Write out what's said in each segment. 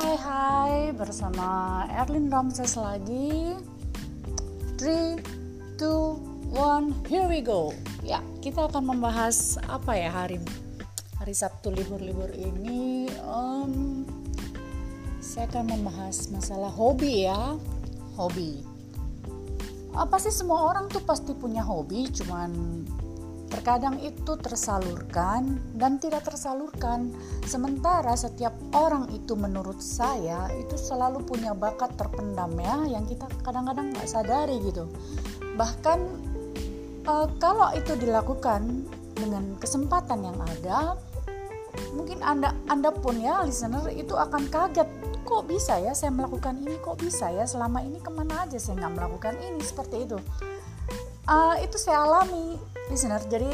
Hai hai bersama Erlin Ramses lagi. 3, 2, 1 here we go. Ya kita akan membahas apa ya hari hari Sabtu libur-libur ini? Um, Saya akan membahas masalah hobi ya. Hobi. Apa sih semua orang tuh pasti punya hobi cuman Terkadang itu tersalurkan dan tidak tersalurkan. Sementara setiap orang itu menurut saya itu selalu punya bakat terpendam ya yang kita kadang-kadang nggak sadari gitu. Bahkan uh, kalau itu dilakukan dengan kesempatan yang ada, mungkin anda anda pun ya listener itu akan kaget. Kok bisa ya saya melakukan ini? Kok bisa ya selama ini ke mana aja saya nggak melakukan ini? Seperti itu. Uh, itu saya alami listener jadi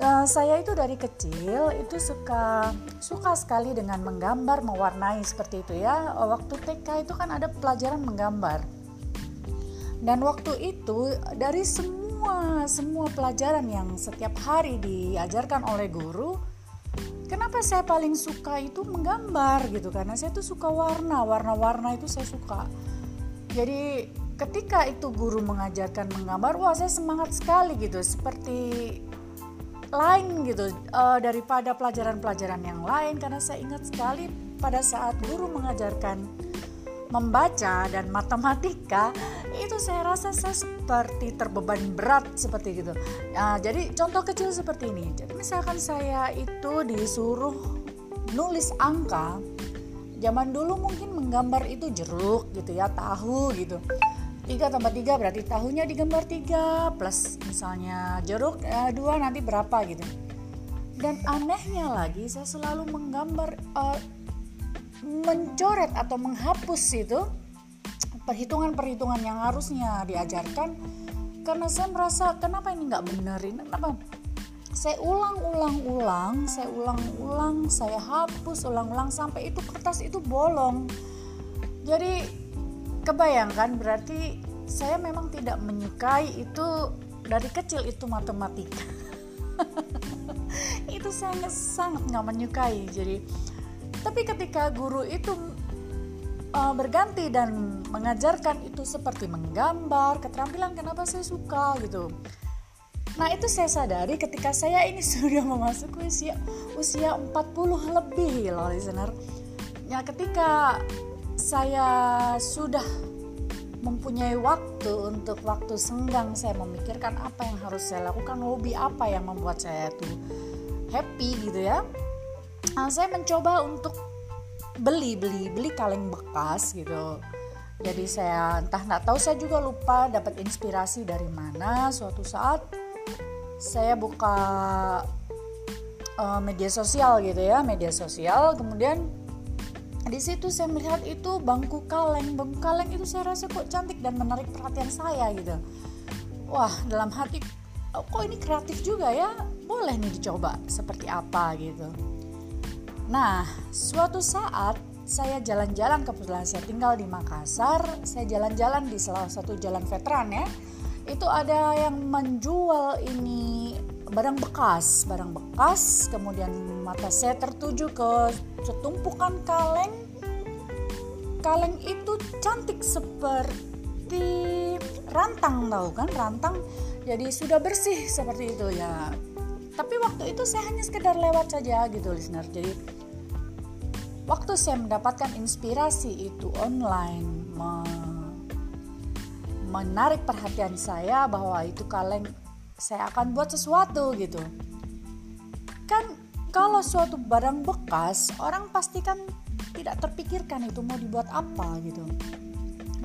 uh, saya itu dari kecil itu suka suka sekali dengan menggambar mewarnai seperti itu ya. Waktu TK itu kan ada pelajaran menggambar. Dan waktu itu dari semua semua pelajaran yang setiap hari diajarkan oleh guru kenapa saya paling suka itu menggambar gitu? Karena saya tuh suka warna warna-warna itu saya suka. Jadi ketika itu guru mengajarkan menggambar wah saya semangat sekali gitu seperti lain gitu uh, daripada pelajaran-pelajaran yang lain. Karena saya ingat sekali pada saat guru mengajarkan membaca dan matematika itu saya rasa saya seperti terbeban berat seperti gitu. Nah, jadi contoh kecil seperti ini. Jadi misalkan saya itu disuruh nulis angka zaman dulu mungkin menggambar itu jeruk gitu ya tahu gitu 3 tambah 3 berarti tahunya digambar 3 plus misalnya jeruk eh, 2 nanti berapa gitu. Dan anehnya lagi saya selalu menggambar uh, mencoret atau menghapus itu perhitungan-perhitungan yang harusnya diajarkan. Karena saya merasa kenapa ini nggak benar ini kenapa? Saya ulang-ulang-ulang saya ulang-ulang saya hapus ulang-ulang sampai itu kertas itu bolong. Jadi kebayangkan berarti saya memang tidak menyukai itu dari kecil itu matematika itu saya sangat nggak menyukai jadi. Tapi ketika guru itu uh, berganti dan mengajarkan itu seperti menggambar keterampilan kenapa saya suka gitu. Nah itu saya sadari ketika saya ini sudah memasuki usia usia 40 lebih loh listener. Ya ketika saya sudah mempunyai waktu untuk waktu senggang. Saya memikirkan apa yang harus saya lakukan. Hobi apa yang membuat saya tuh happy gitu ya. Nah, saya mencoba untuk beli beli beli kaleng bekas gitu. Jadi saya entah nggak tahu saya juga lupa dapat inspirasi dari mana. Suatu saat saya buka uh, media sosial gitu ya media sosial. Kemudian di situ saya melihat itu bangku kaleng. Bangku kaleng itu saya rasa kok cantik dan menarik perhatian saya gitu. Wah dalam hati oh, kok ini kreatif juga ya? Boleh nih dicoba seperti apa gitu. Nah suatu saat saya jalan-jalan kebetulan saya tinggal di Makassar. Saya jalan-jalan di salah satu jalan veteran ya. Itu ada yang menjual ini barang bekas barang bekas kemudian mata saya tertuju ke setumpukan kaleng. Kaleng itu cantik seperti rantang tahu kan rantang? Jadi sudah bersih seperti itu ya. Tapi waktu itu saya hanya sekedar lewat saja gitu listener. Jadi waktu saya mendapatkan inspirasi itu online menarik perhatian saya bahwa itu kaleng saya akan buat sesuatu gitu. Kan kalau suatu barang bekas orang pastikan tidak terpikirkan itu mau dibuat apa gitu.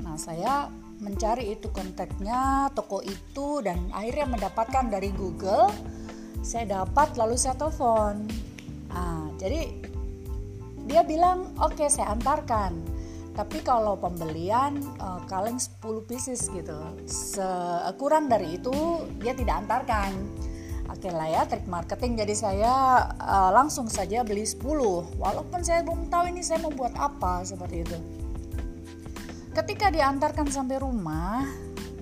Nah saya mencari itu kontaknya toko itu dan akhirnya mendapatkan dari Google. Saya dapat lalu saya telepon. Nah jadi dia bilang oke okay, saya antarkan tapi kalau pembelian uh, kaleng 10 pieces gitu. Se kurang dari itu dia tidak antarkan. Oke lah ya trik marketing. Jadi saya uh, langsung saja beli 10 walaupun saya belum tahu ini saya mau buat apa seperti itu. Ketika diantarkan sampai rumah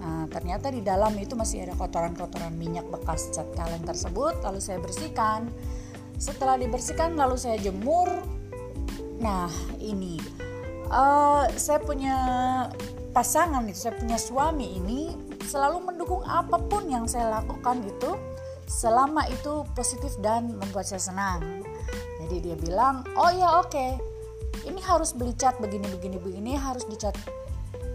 Nah, ternyata di dalam itu masih ada kotoran-kotoran minyak bekas cat kaleng tersebut. Lalu saya bersihkan. Setelah dibersihkan, lalu saya jemur. Nah ini uh, saya punya pasangan itu saya punya suami ini selalu mendukung apa pun yang saya lakukan gitu selama itu positif dan membuat saya senang. Jadi dia bilang oh ya oke. Okay. ini harus beli cat begini begini begini harus dicat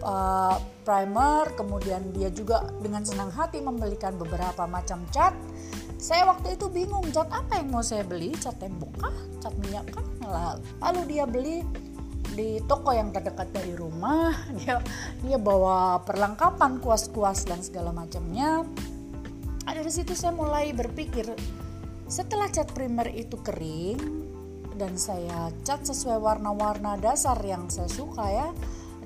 uh, primer kemudian dia juga dengan senang hati membelikan beberapa macam cat. Saya waktu itu bingung cat apa yang mau saya beli? Cat tembok kah? Cat minyak kah? Lalu dia beli di toko yang terdekat dari rumah dia dia bawa perlengkapan kuas-kuas dan segala macamnya. Dari situ saya mulai berpikir setelah cat primer itu kering dan saya cat sesuai warna-warna dasar yang saya suka ya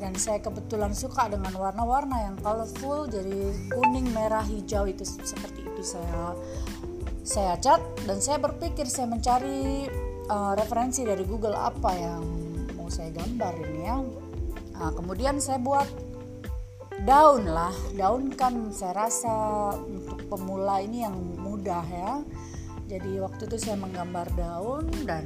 dan saya kebetulan suka dengan warna-warna yang colorful jadi kuning merah hijau itu seperti itu saya saya cat dan saya berpikir saya mencari uh, referensi dari Google apa yang mau saya gambar ini ya. Nah, kemudian saya buat daun lah. Daun kan saya rasa untuk pemula ini yang mudah ya. Jadi waktu itu saya menggambar daun dan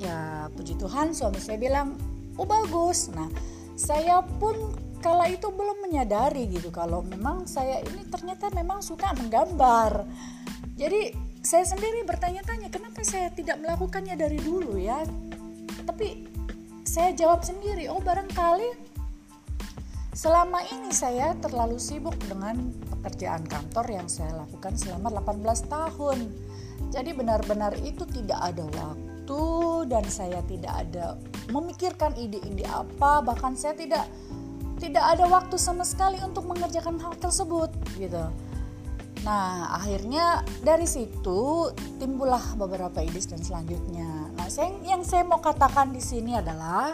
ya puji Tuhan suami saya bilang oh bagus. Nah saya pun kala itu belum menyadari gitu kalau memang saya ini ternyata memang suka menggambar. Jadi saya sendiri bertanya-tanya kenapa saya tidak melakukannya dari dulu ya? Tapi saya jawab sendiri oh barangkali Selama ini saya terlalu sibuk dengan pekerjaan kantor yang saya lakukan selama 18 tahun. Jadi benar-benar itu tidak ada waktu dan saya tidak ada memikirkan ide-ide apa, bahkan saya tidak tidak ada waktu sama sekali untuk mengerjakan hal tersebut gitu. Nah, akhirnya dari situ timbullah beberapa ide dan selanjutnya. Nah, saya, yang saya mau katakan di sini adalah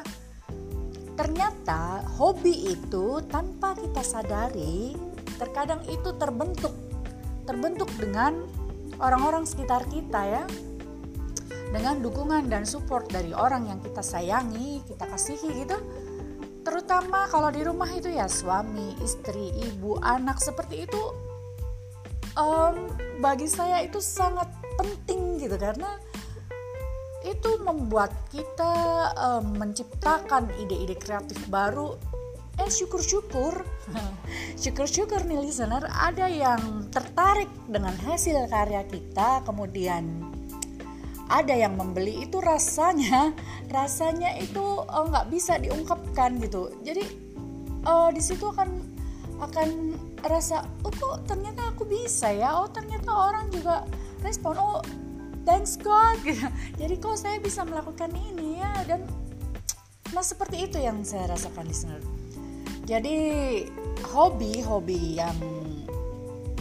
ternyata hobi itu tanpa kita sadari terkadang itu terbentuk terbentuk dengan orang-orang sekitar kita ya. Dengan dukungan dan support dari orang yang kita sayangi kita kasihi gitu. Terutama kalau di rumah itu ya suami istri ibu anak seperti itu um, bagi saya itu sangat penting gitu. Karena itu membuat kita um, menciptakan ide-ide kreatif baru. Eh syukur-syukur. Syukur-syukur nih listener. Ada yang tertarik dengan hasil karya kita kemudian ada yang membeli. Itu rasanya rasanya itu oh, nggak bisa diungkapkan gitu. Jadi oh, di situ akan akan rasa oh kok ternyata aku bisa ya? Oh ternyata orang juga respon. Oh thanks God. Gitu. jadi kok saya bisa melakukan ini ya dan nah seperti itu yang saya rasakan sana. Jadi hobi-hobi yang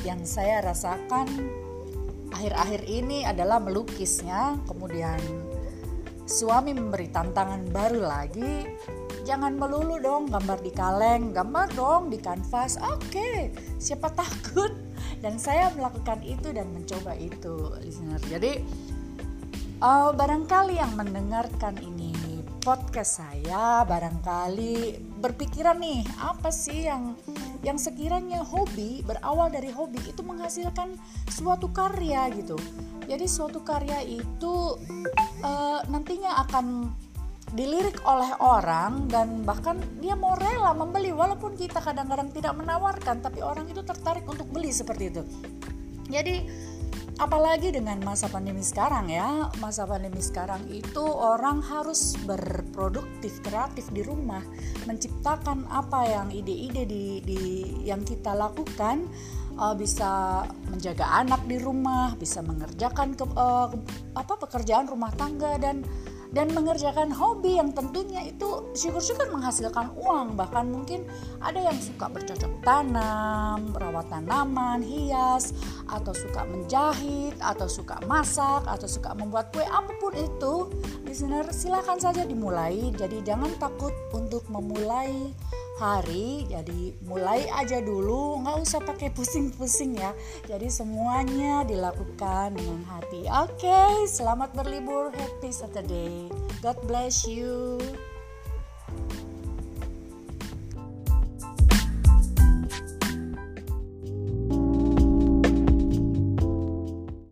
yang saya rasakan akhir-akhir ini adalah melukisnya. Kemudian suami memberi tantangan baru lagi jangan melulu dong gambar di kaleng gambar dong di kanvas. Oke okay, siapa takut? Dan saya melakukan itu dan mencoba itu listener. Jadi uh, barangkali yang mendengarkan ini podcast saya barangkali berpikiran nih apa sih yang yang sekiranya hobi berawal dari hobi itu menghasilkan suatu karya gitu. Jadi suatu karya itu uh, nantinya akan dilirik oleh orang dan bahkan dia mau rela membeli walaupun kita kadang-kadang tidak menawarkan tapi orang itu tertarik untuk beli seperti itu. Jadi apalagi dengan masa pandemi sekarang ya masa pandemi sekarang itu orang harus berproduktif kreatif di rumah menciptakan apa yang ide-ide di, di yang kita lakukan uh, bisa menjaga anak di rumah bisa mengerjakan ke, uh, apa pekerjaan rumah tangga dan dan mengerjakan hobi yang tentunya itu syukur-syukur menghasilkan uang. Bahkan mungkin ada yang suka bercocok tanam merawat tanaman hias atau suka menjahit atau suka masak atau suka membuat kue apa pun itu listener silahkan saja dimulai. Jadi jangan takut untuk memulai hari jadi mulai aja dulu nggak usah pakai pusing-pusing ya. Jadi semuanya dilakukan dengan hati. Oke okay, selamat berlibur happy Saturday. God bless you